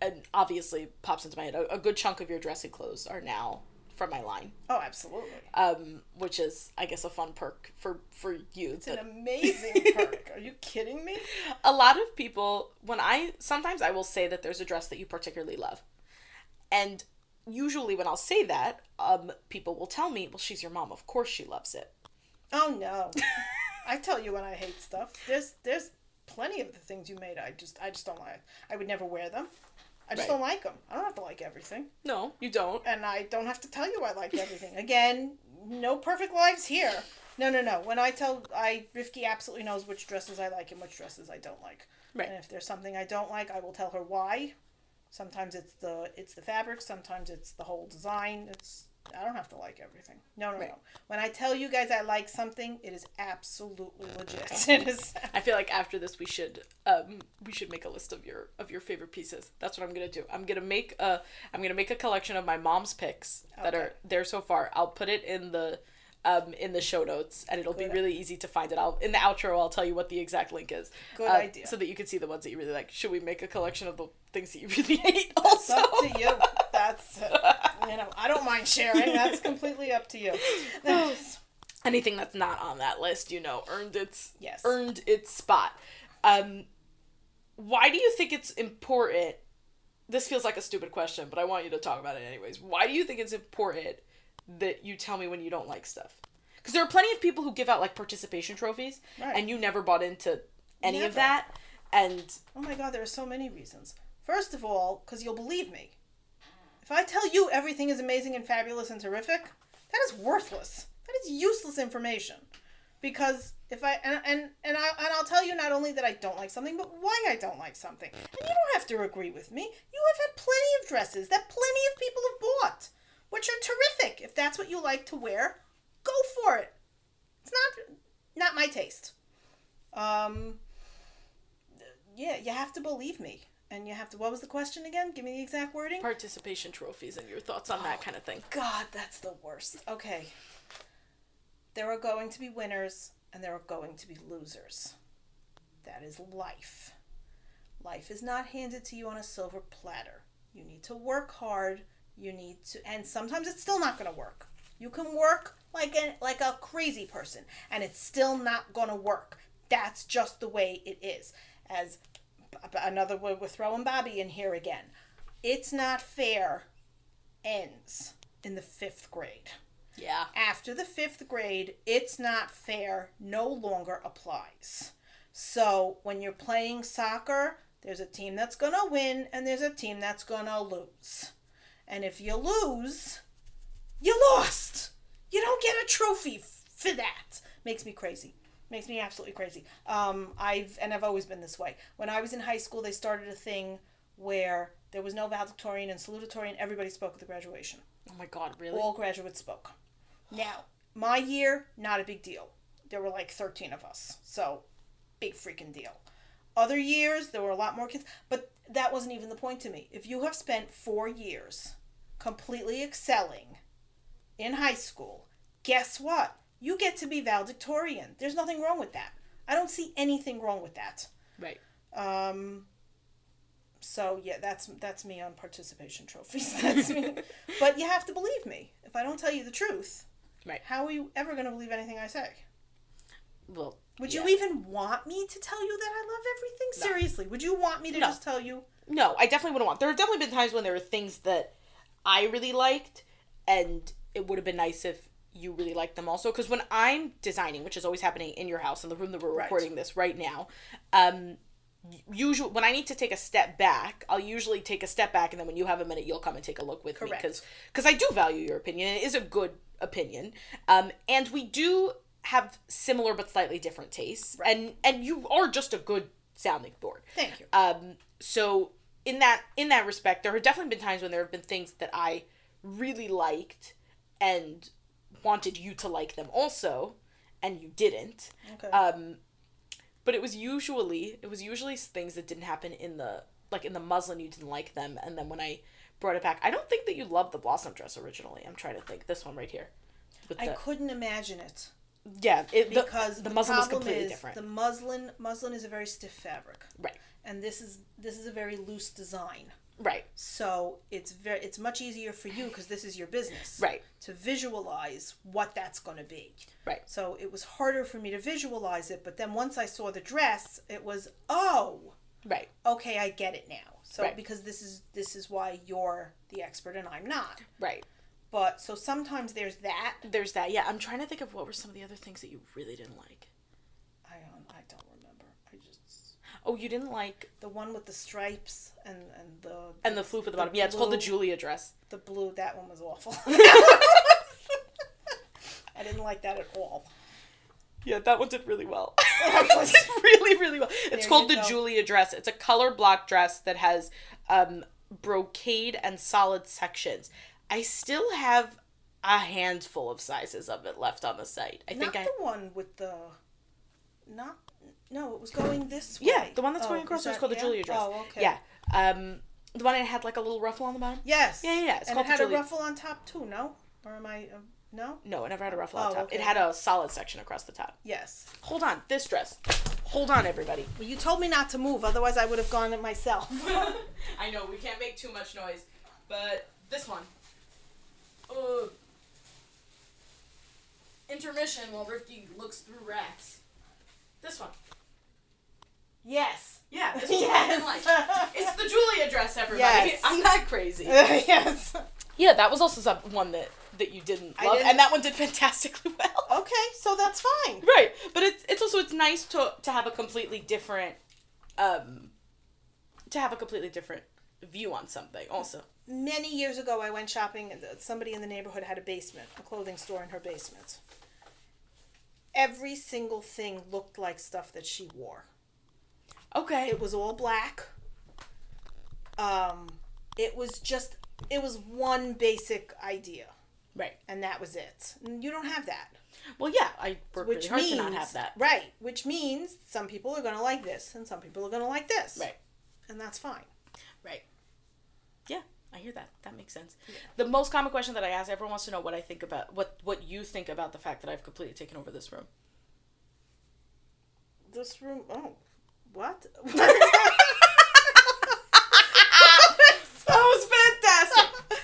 and obviously pops into my head a, a good chunk of your dressy clothes are now from my line Oh, absolutely. um which is i guess a fun perk for for you It's an amazing perk. Are you kidding me? a lot of people when i sometimes i will say that there's a dress that you particularly love and usually when i'll say that um people will tell me well she's your mom of course she loves it Oh no. I tell you when I hate stuff. There's there's plenty of the things you made I just I just don't like. I would never wear them. I just Right. don't like them. I don't have to like everything. no you don't And I don't have to tell you I like everything. Again, no perfect lives here. No, no, no. When I tell I Rifki absolutely knows which dresses I like and which dresses I don't like. Right. And if there's something I don't like, I will tell her why. Sometimes it's the it's the fabric, sometimes it's the whole design. It's I don't have to like everything. No, no, Right. no. When I tell you guys I like something, it is absolutely legit. It is. I feel like after this we should um we should make a list of your of your favorite pieces. That's what I'm gonna do. I'm gonna make a I'm gonna make a collection of my mom's picks that Okay. are there so far. I'll put it in the um in the show notes and it'll Good. be really easy to find it. I'll in the outro I'll tell you what the exact link is. Good uh, idea. So that you can see the ones that you really like. Should we make a collection of the things that you really hate It's also? up to you. That's uh, you know I don't mind sharing. That's completely up to you. Anything that's not on that list, you know, earned its Yes. earned its spot. Um why do you think it's important this feels like a stupid question, but I want you to talk about it anyways. Why do you think it's important that you tell me when you don't like stuff? Because there are plenty of people who give out like participation trophies, Right. and you never bought into any of that. And Oh my god, there are so many reasons. First of all, because you'll believe me. If I tell you everything is amazing and fabulous and terrific, that is worthless. That is useless information. Because if I and and and I and I'll tell you not only that I don't like something, but why I don't like something. And you don't have to agree with me. You have had plenty of dresses that plenty of people have bought, which are terrific. If that's what you like to wear, go for it. It's not not my taste. Um yeah, you have to believe me. And you have to what was the question again? Give me the exact wording. participation trophies and your thoughts on that oh, kind of thing. God, that's the worst. Okay. There are going to be winners and there are going to be losers. That is life. Life is not handed to you on a silver platter. You need to work hard. You need to and sometimes it's still not going to work. You can work like a like a crazy person and it's still not going to work. That's just the way it is. As another way we're throwing Bubby in here again. It's not fair ends in the 5th grade Yeah. after the fifth grade, it's not fair no longer applies. So when you're playing soccer, there's a team that's going to win and there's a team that's going to lose. And if you lose, you lost. You don't get a trophy f- for that. Makes me crazy. Makes me absolutely crazy. Um, I've and I've always been this way. When I was in high school, they started a thing where there was no valedictorian and salutatorian. Everybody spoke at the graduation Oh my god, really? all graduates spoke. Now, my year, not a big deal. There were like 13 of us, so big freaking deal. Other years, there were a lot more kids, but that wasn't even the point to me. If you have spent four years completely excelling in high school, guess what? You get to be valedictorian. There's nothing wrong with that. I don't see anything wrong with that. right. Um, so yeah, that's that's me on participation trophies. That's me. but you have to believe me. If I don't tell you the truth, Right. how are you ever going to believe anything I say? Well, Would yeah. you even want me to tell you that I love everything? No. Seriously, would you want me to No. just tell you? No, I definitely wouldn't want. There have definitely been times when there were things that I really liked, and it would have been nice if you really like them also. Because when I'm designing, which is always happening in your house, in the room that we're Right. recording this right now, um, usually when I need to take a step back, I'll usually take a step back, and then when you have a minute, you'll come and take a look with Correct. me because because I do value your opinion. It is a good opinion, um, and we do have similar but slightly different tastes, and and you are just a good sounding board. Thank you. Um, so in that in that respect, there have definitely been times when there have been things that I really liked and wanted you to like them also, and you didn't. Okay. Um, but it was usually it was usually things that didn't happen in the like in the muslin you didn't like them, and then when I brought it back, I don't think that you loved the blossom dress originally. I'm trying to think this one right here. I the, couldn't imagine it yeah, it, the, because the, muslin was completely is different. The muslin muslin is a very stiff fabric, right, and this is this is a very loose design. Right, So it's very it's much easier for you because this is your business, right, To visualize what that's going to be. right. So it was harder for me to visualize it, but then once I saw the dress, it was oh, Right. okay, I get it now. So Right. because this is this is why you're the expert and I'm not. Right. But so sometimes there's that. There's that. Yeah, I'm trying to think of what were some of the other things that you really didn't like. I um, I don't remember. I just Oh, you didn't like the one with the stripes and and the and the floof at the bottom. Yeah, it's called the Julia dress. the blue. That one was awful. I didn't like that at all. Yeah, that one did really well. It did really, really well. It's There called the go. Julia dress. It's a color block dress that has um, brocade and solid sections. I still have a handful of sizes of it left on the site. I Not think I the one with the. Not. No, it was going this way. yeah, the one that's Oh, going across is there is that- called the yeah? Julia dress. Oh, okay. Yeah, um, the one that had like a little ruffle on the bottom. Yes. Yeah, yeah, yeah, it's and called it the had a ruffle on top too. No, or am I? Uh, no. No, it never had a ruffle Oh, on top. okay. It had a solid section across the top. Yes. Hold on, this dress. Hold on, everybody. Well, you told me not to move, otherwise I would have gone it myself. I know we can't make too much noise, but this one. Ugh. Intermission while Rifki looks through racks. This one. Yes. Yeah, this is Yes. what like. It's the Julia dress, everybody. Yes. I'm not crazy. yes. Yeah, that was also some, one that that you didn't love, didn't- and that one did fantastically well. Okay, so that's fine. Right, but it's it's also it's nice to to have a completely different, um, to have a completely different view on something. Also, Many years ago, I went shopping, and somebody in the neighborhood had a basement, a clothing store in her basement. Every single thing looked like stuff that she wore. Okay, It was all black. Um, it was just, it was one basic idea, right. and that was it. And You don't have that. Well, yeah, I work Which really hard means, to not have that. right? Which means some people are gonna like this, and some people are gonna like this, Right, And that's fine. right. Yeah, I hear that. That makes sense. The most common question that I ask everyone wants to know what I think about what what you think about the fact that I've completely taken over this room. This room. Oh, what? That was fantastic.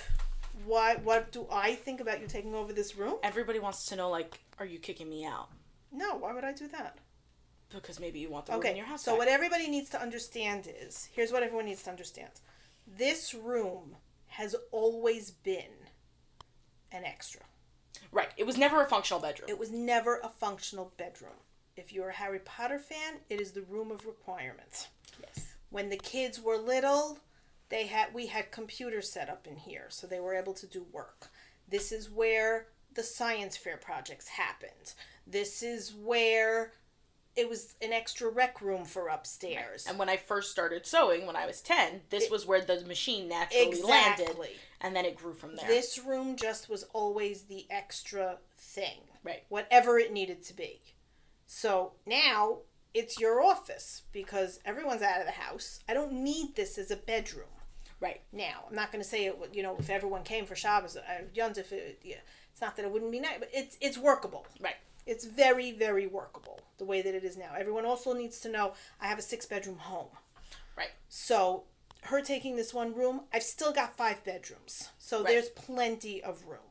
Why? What do I think about you taking over this room? Everybody wants to know like, are you kicking me out? No. Why would I do that? Because maybe you want the room in your house. So back. what everybody needs to understand is here's what everyone needs to understand. This room has always been an extra. Right. It was never a functional bedroom. It was never a functional bedroom. If you're a Harry Potter fan, it is the room of requirements. yes. when the kids were little they had we had computers set up in here so they were able to do work this is where the science fair projects happened this is where it was an extra rec room for upstairs And when I first started sewing, when I was ten, this was where the machine naturally landed, and then it grew from there. this room just was always the extra thing Right. whatever it needed to be so now it's your office because everyone's out of the house i don't need this as a bedroom right. Now, I'm not going to say it. would- You know, if everyone came for Shabbos, uh, Yontif, if it, yeah, it's not that it wouldn't be nice, but it's it's workable. Right. It's very very workable the way that it is now. Everyone also needs to know I have a six bedroom home. Right. So her taking this one room, I've still got five bedrooms, so Right. there's plenty of room.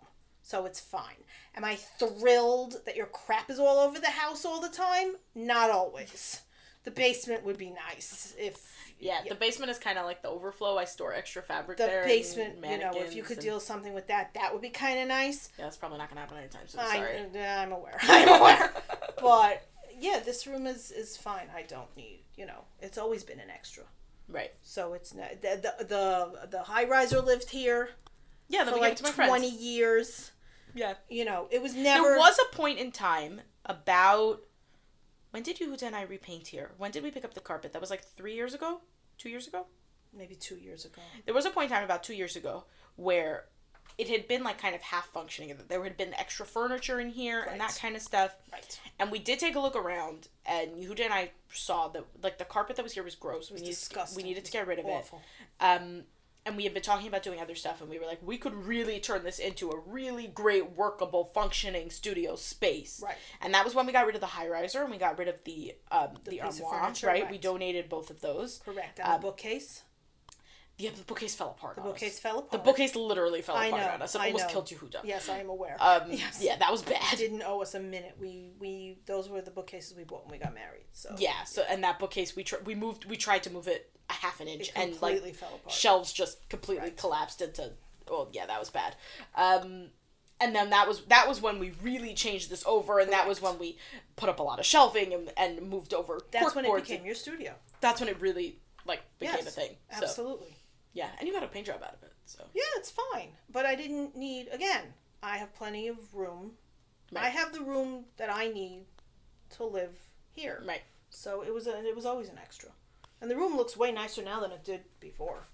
So it's fine. Am I thrilled that your crap is all over the house all the time? Not always. The basement would be nice if Yeah, the basement is kind of like the overflow. I store extra fabric the there. and basement, you know, if you could and- deal something with that, that would be kind of nice. Yeah, that's probably not gonna happen anytime soon. Sorry. I, I'm aware. I'm aware. but yeah, this room is is fine. I don't need, you know, it's always been an extra. right. So it's not the the the, the high riser lived here Yeah, for like to my friends. twenty years. Yeah. You know, it was never. There was a point in time about when did you and I repaint here? When did we pick up the carpet? That was like three years ago, two years ago. maybe two years ago. There was a point in time about two years ago where it had been like kind of half functioning. There had been extra furniture in here and that kind of stuff. Right. And we did take a look around, and Yehuda and I saw that like the carpet that was here was gross. we needed disgusting. To, we needed to get rid of Awful. it. Um, and we had been talking about doing other stuff, and we were like, we could really turn this into a really great, workable, functioning studio space. Right. And that was when we got rid of the high riser and we got rid of the um the, of armoire. right? right. We donated both of those. Correct. And Um, the bookcase. Yeah, the bookcase fell apart. The on us. bookcase fell apart. The bookcase literally fell I apart know, on us. It I almost know. killed Yehuda. Yes, I am aware. Um, yes. Yeah, that was bad. Didn't owe us a minute. We we those were the bookcases we bought when we got married. So Yeah. So and that bookcase we tr- we moved we tried to move it a half an inch and like fell apart. shelves just completely Right. collapsed into. Oh yeah, that was bad. Um, and then that was that was when we really changed this over, and that was when we put up a lot of shelving and, and moved over. That's when it became and- your studio. That's when it really like became yes, a thing. So Absolutely. Yeah, and you got a paint job out of it. So Yeah, it's fine. But I didn't need again. I have plenty of room. Right. I have the room that I need to live here. right. So it was a, it was always an extra. And the room looks way nicer now than it did before.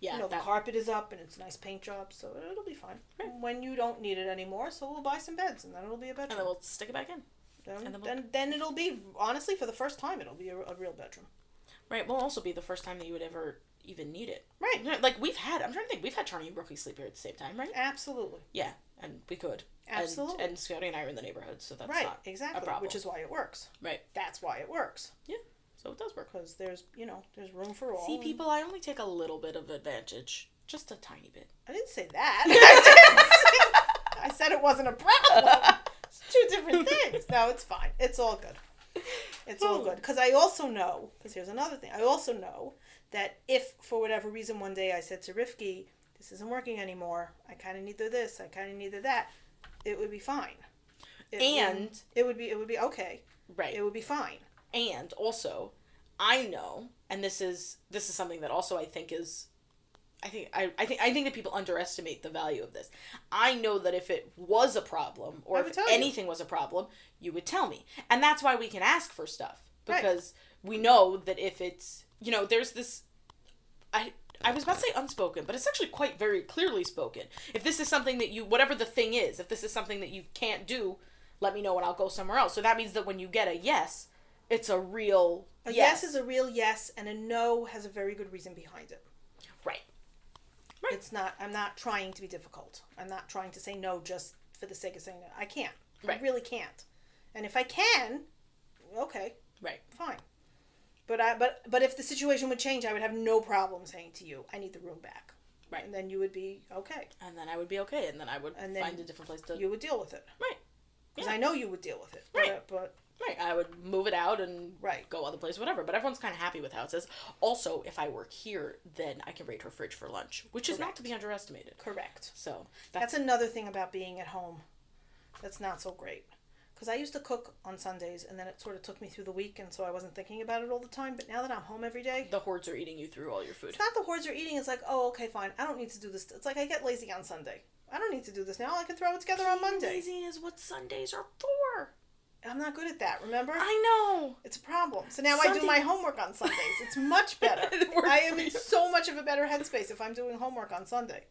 Yeah, you know, that- the carpet is up and it's a nice paint job, so it'll be fine. Right. When you don't need it anymore, so we'll buy some beds and then it'll be a bedroom. and then we'll stick it back in. then, and then then, we'll- then it'll be honestly for the first time it'll be a, a real bedroom. Right. Will also be the first time that you would ever even need it. Right. Like we've had. I'm trying to think. We've had Charlie and Brookie sleep here at the same time, right? Absolutely. Yeah, and we could. Absolutely. And, and Scotty and I are in the neighborhood, so that's right. not Exactly. a problem. Which is why it works. right. That's why it works Yeah. So it does work. because there's you know there's room for all. See, people, I only take a little bit of advantage, just a tiny bit. I didn't say that. I, didn't say- I said it wasn't a problem. It's two different things. No, it's fine. It's all good. It's all oh. good. Because I also know, because here's another thing, I also know that if for whatever reason one day I said to Rifki, this isn't working anymore, I kind of need the this, I kind of need the that, it would be fine. It And- would, it would be it would be okay. Right. It would be fine. and also i know and this is this is something that also i think is i think I, I think i think that people underestimate the value of this i know that if it was a problem or if tell you. anything was a problem you would tell me and that's why we can ask for stuff Right. because we know that if it's you know there's this i I was about to say unspoken, but it's actually quite very clearly spoken. If this is something that you, whatever the thing is, if this is something that you can't do, let me know and I'll go somewhere else. So that means that when you get a yes, it's a real A yes. yes is a real yes, and a no has a very good reason behind it. right. Right. It's not. I'm not trying to be difficult. I'm not trying to say no just for the sake of saying no. I can't. Right. I really can't. And if I can, okay, Right. fine. But I but but if the situation would change, I would have no problem saying to you, I need the room back. Right. And then you would be okay. And then I would be okay, and then I would And then find a different place to. You would deal with it. right. Because Yeah. I know you would deal with it. Right. But, but Right. I would move it out and Right. go other place, whatever. But everyone's kind of happy with how it says. Also, if I work here, then I can raid her fridge for lunch, which is not to be underestimated. correct. So That's that's, another thing about being at home. That's not so great. Because I used to cook on Sundays, and then it sort of took me through the week, and so I wasn't thinking about it all the time. But now that I'm home every day, the hordes are eating you through all your food. It's not the hordes are eating. It's like, oh, okay, fine. I don't need to do this. It's like I get lazy on Sunday. I don't need to do this now. I can throw it together on Monday. Lazy is what Sundays are for. I'm not good at that. Remember? I know. It's a problem. So now I do my homework on Sundays. It's much better. I am in so much of a better headspace if I'm doing homework on Sunday.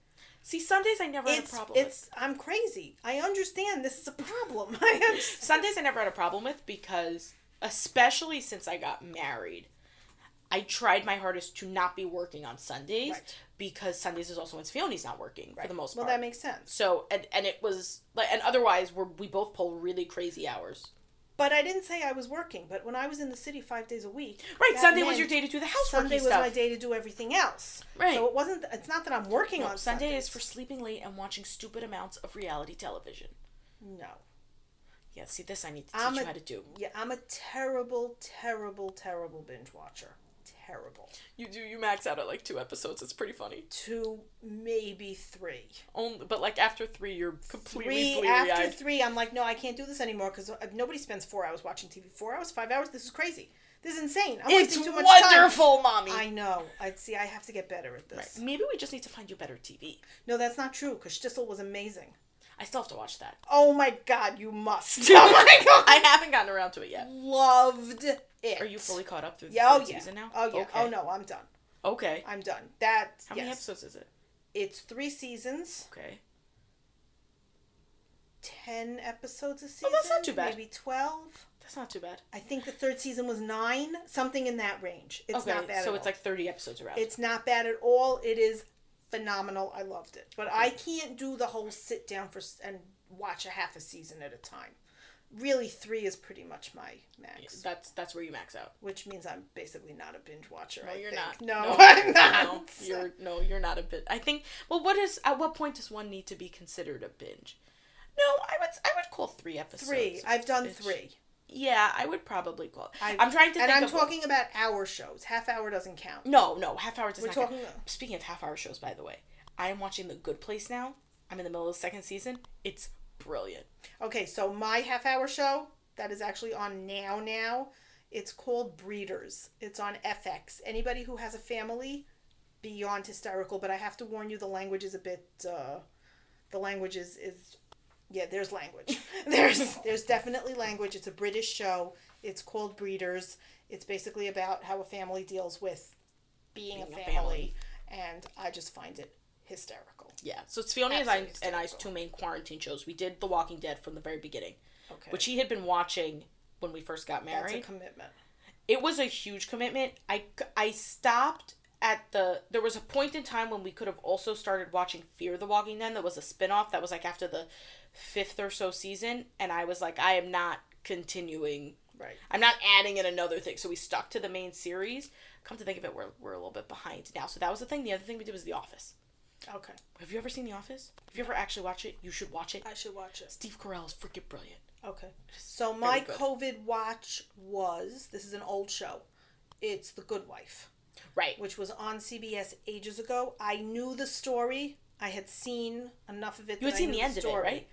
See, Sundays I never had a It's problem with. it's I'm crazy. I understand this is a problem. I am Sundays I never had a problem with because, especially since I got married, I tried my hardest to not be working on Sundays Right. because Sundays is also when Fiona's not working for the most well, part. that makes sense. so and and it was like and otherwise we're we both pull really crazy hours. But I didn't say I was working. But when I was in the city five days a week, Right, Sunday was your day to do the housework Sunday was stuff. my day to do everything else. Right. So it wasn't. It's not that I'm working No, on Sunday Sundays. is for sleeping late and watching stupid amounts of reality television. no. Yeah, see this I need to teach I'm you a- how to do. Yeah, I'm a terrible, terrible, terrible binge watcher. Terrible. You do you max out at like two episodes. It's pretty funny. Two, maybe three. Only, but like after three, you're completely Three after three, I'm like, no, I can't do this anymore because uh, nobody spends four hours watching TV. Four hours, five hours. This is crazy. This is insane. I'm It's wasting too much time. It's wonderful, mommy. I know. I see. I have to get better at Right. this. Maybe we just need to find you better TV. No, that's not true. Because Shtisel was amazing. I still have to watch that. Oh my God, you must. Oh my God, I haven't gotten around to it yet. loved it. Are you fully caught up through the Yeah, oh third yeah. season now? Oh yeah. Okay. Oh no, I'm done. Okay. I'm done. That. How yes. many episodes is it? It's three seasons. Okay. ten episodes a season. Oh, that's not too bad. Maybe twelve. That's not too bad. I think the third season was nine, something in that range. It's okay, not bad. so it's all. like 30 episodes around. it's not bad at all. It is phenomenal. I loved it, but I can't do the whole sit down for and watch a half a season at a time. Really, three is pretty much my max, that's that's where you max out. which means I'm basically not a binge watcher. No, I you're think. not. No, I'm not. No, you're no, you're not a binge. I think. Well, what is at what point does one need to be considered a binge? No, I would I would call three episodes. three. I've done binge. three. Yeah, I would probably call. It. I- I'm trying to and I'm talking about hour shows. Half hour doesn't count. No, no, half hour does We're not count. talking- Speaking of half hour shows, by the way, I am watching The Good Place now. I'm in the middle of the second season. It's brilliant. Okay, so my half hour show that is actually on now now, it's called Breeders. It's on FX. Anybody who has a family, beyond hysterical, but I have to warn you the language is a bit uh the language is, is yeah, there's language. there's there's definitely language. It's a British show. It's called Breeders. It's basically about how a family deals with being, a, Being a family. family. and I just find it hysterical. Yeah. So it's Fiona and, I, and I's two main quarantine shows. We did The Walking Dead from the very beginning, Okay. which he had been watching when we first got That's a married. commitment. it was a huge commitment. I, I stopped at the there was a point in time when we could have also started watching Fear the Walking Dead that was a spin-off that was like after the fifth or so season and I was like I am not continuing Right. I'm not adding in another thing so we stuck to the main series come to think of it we're, we're a little bit behind now so that was the thing the other thing we did was The Office Okay. have you ever seen The Office have you ever actually watched it you should watch it I should watch it. Steve Carell is freaking brilliant Okay. So my. COVID watch was this is an old show. It's The Good Wife, right which was on CBS ages ago. I knew the story. I had seen enough of it. You had seen the end of it, right?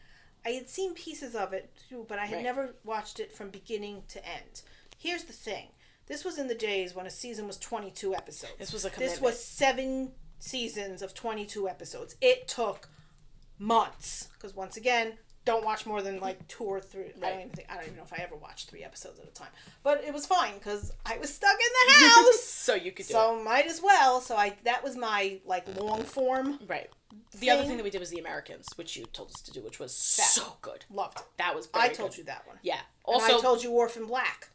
I had seen pieces of it too, but I had Right. never watched it from beginning to end. Here's the thing. This was in the days when a season was 22 episodes. This was a commitment. This was 7 seasons of 22 episodes. It took months because once again, don't watch more than like two or three. I don't even think I don't even know if I ever watched three episodes at a time. But it was fine because I was stuck in the house, so you could do so might as well. So I that was my like mm. long form. right the other thing- thing that we did was The Americans which you told us to do which was so good Loved it. That was I told good. you that one. Yeah. And Also, I told you Orphan Black.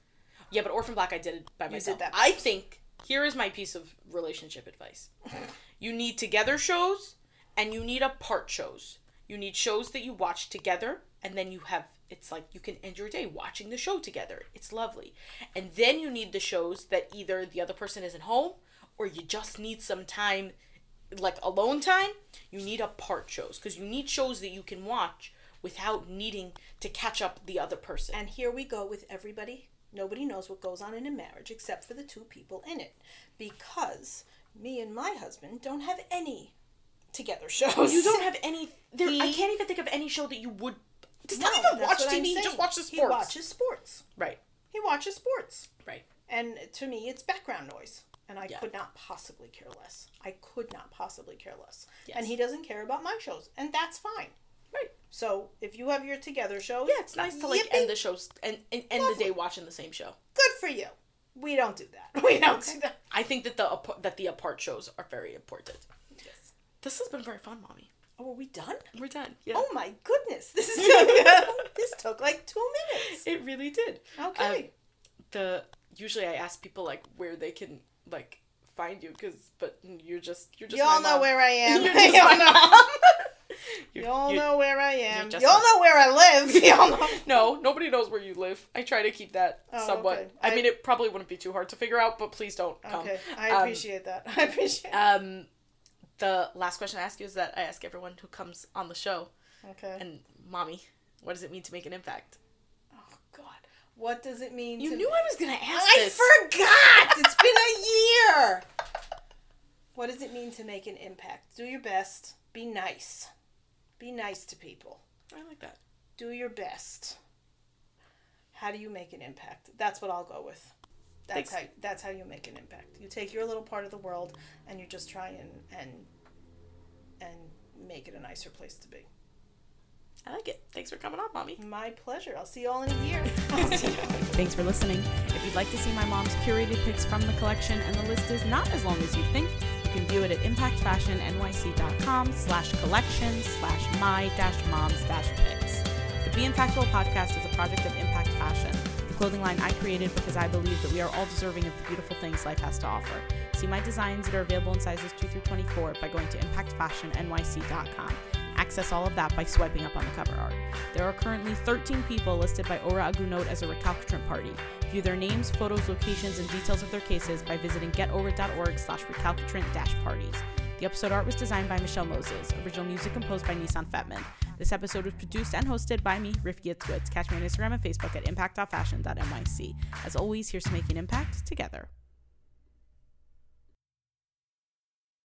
yeah, but Orphan Black, I did it by myself. that I think here is my piece of relationship advice. you need together shows, and you need apart shows. You need shows that you watch together, and then you have. It's like you can end your day watching the show together. It's lovely, and then you need the shows that either the other person isn't home, or you just need some time, like alone time. You need apart shows because you need shows that you can watch without needing to catch up the other person. And here we go with everybody. Nobody knows what goes on in a marriage except for the two people in it. Because me and my husband don't have any together shows. You don't have any. There, I can't even think of any show that you would. Does No, not even watch TV. He just watches He sports. watches sports. Right. He watches sports. Right. And to me, it's background noise. And I Yeah. could not possibly care less. I could not possibly care less. Yes. And he doesn't care about my shows. And that's fine. Right. So if you have your together shows, Yeah, it's nice to like yippee, end the shows and, and end the day watching the same show. good for you. We don't do that. We don't do that. I think that the that the apart shows are very important. Yes. This has been very fun, mommy. Oh, are we done? We're done. Yeah. Oh my goodness, this is took, this took like two minutes. It really did. Okay. Um, the usually I ask people like where they can like find you because but you're just you're just Y'all know mom. where I am. You're just my mom. Y'all know where I am. Y'all know where I live. Y'all know. No, nobody knows where you live. I try to keep that Oh, somewhat. okay. I, I- mean, it probably wouldn't be too hard to figure out, but please don't come. Okay, I Um, appreciate that. I appreciate. Um, the last question I ask you is that I ask everyone who comes on the show, okay. and mommy, what does it mean to make an impact? oh God, what does it mean? You to knew I was gonna ask I this. forgot. It's been a year. What does it mean to make an impact? Do your best. Be nice. Be nice to people. I like that. Do your best. How do you make an impact? That's what I'll go with. That's Thanks. how that's how you make an impact. You take your little part of the world and you just try and and and make it a nicer place to be. I like it. Thanks for coming on, mommy. My pleasure. I'll see you all in a year. I'll see you. Thanks for listening. If you'd like to see my mom's curated pics from the collection, and the list is not as long as you think, can view it at impactfashionnyc.com slash collection slash my dash moms dash pics. The Be Impactful podcast is a project of Impact Fashion, the clothing line I created because I believe that we are all deserving of the beautiful things life has to offer. See my designs that are available in sizes 2 through 24 by going to impactfashionnyc.com. Access all of that by swiping up on the cover art. There are currently 13 people listed by Ora Agunot as a recalcitrant party. View their names, photos, locations, and details of their cases by visiting getora.org slash recalcitrant parties. The episode art was designed by Michelle Moses. Original music composed by Nissan Fetman. This episode was produced and hosted by me, Rifki Twitz. Catch me on Instagram and Facebook at impact.fashion.nyc. As always, here's to making impact together.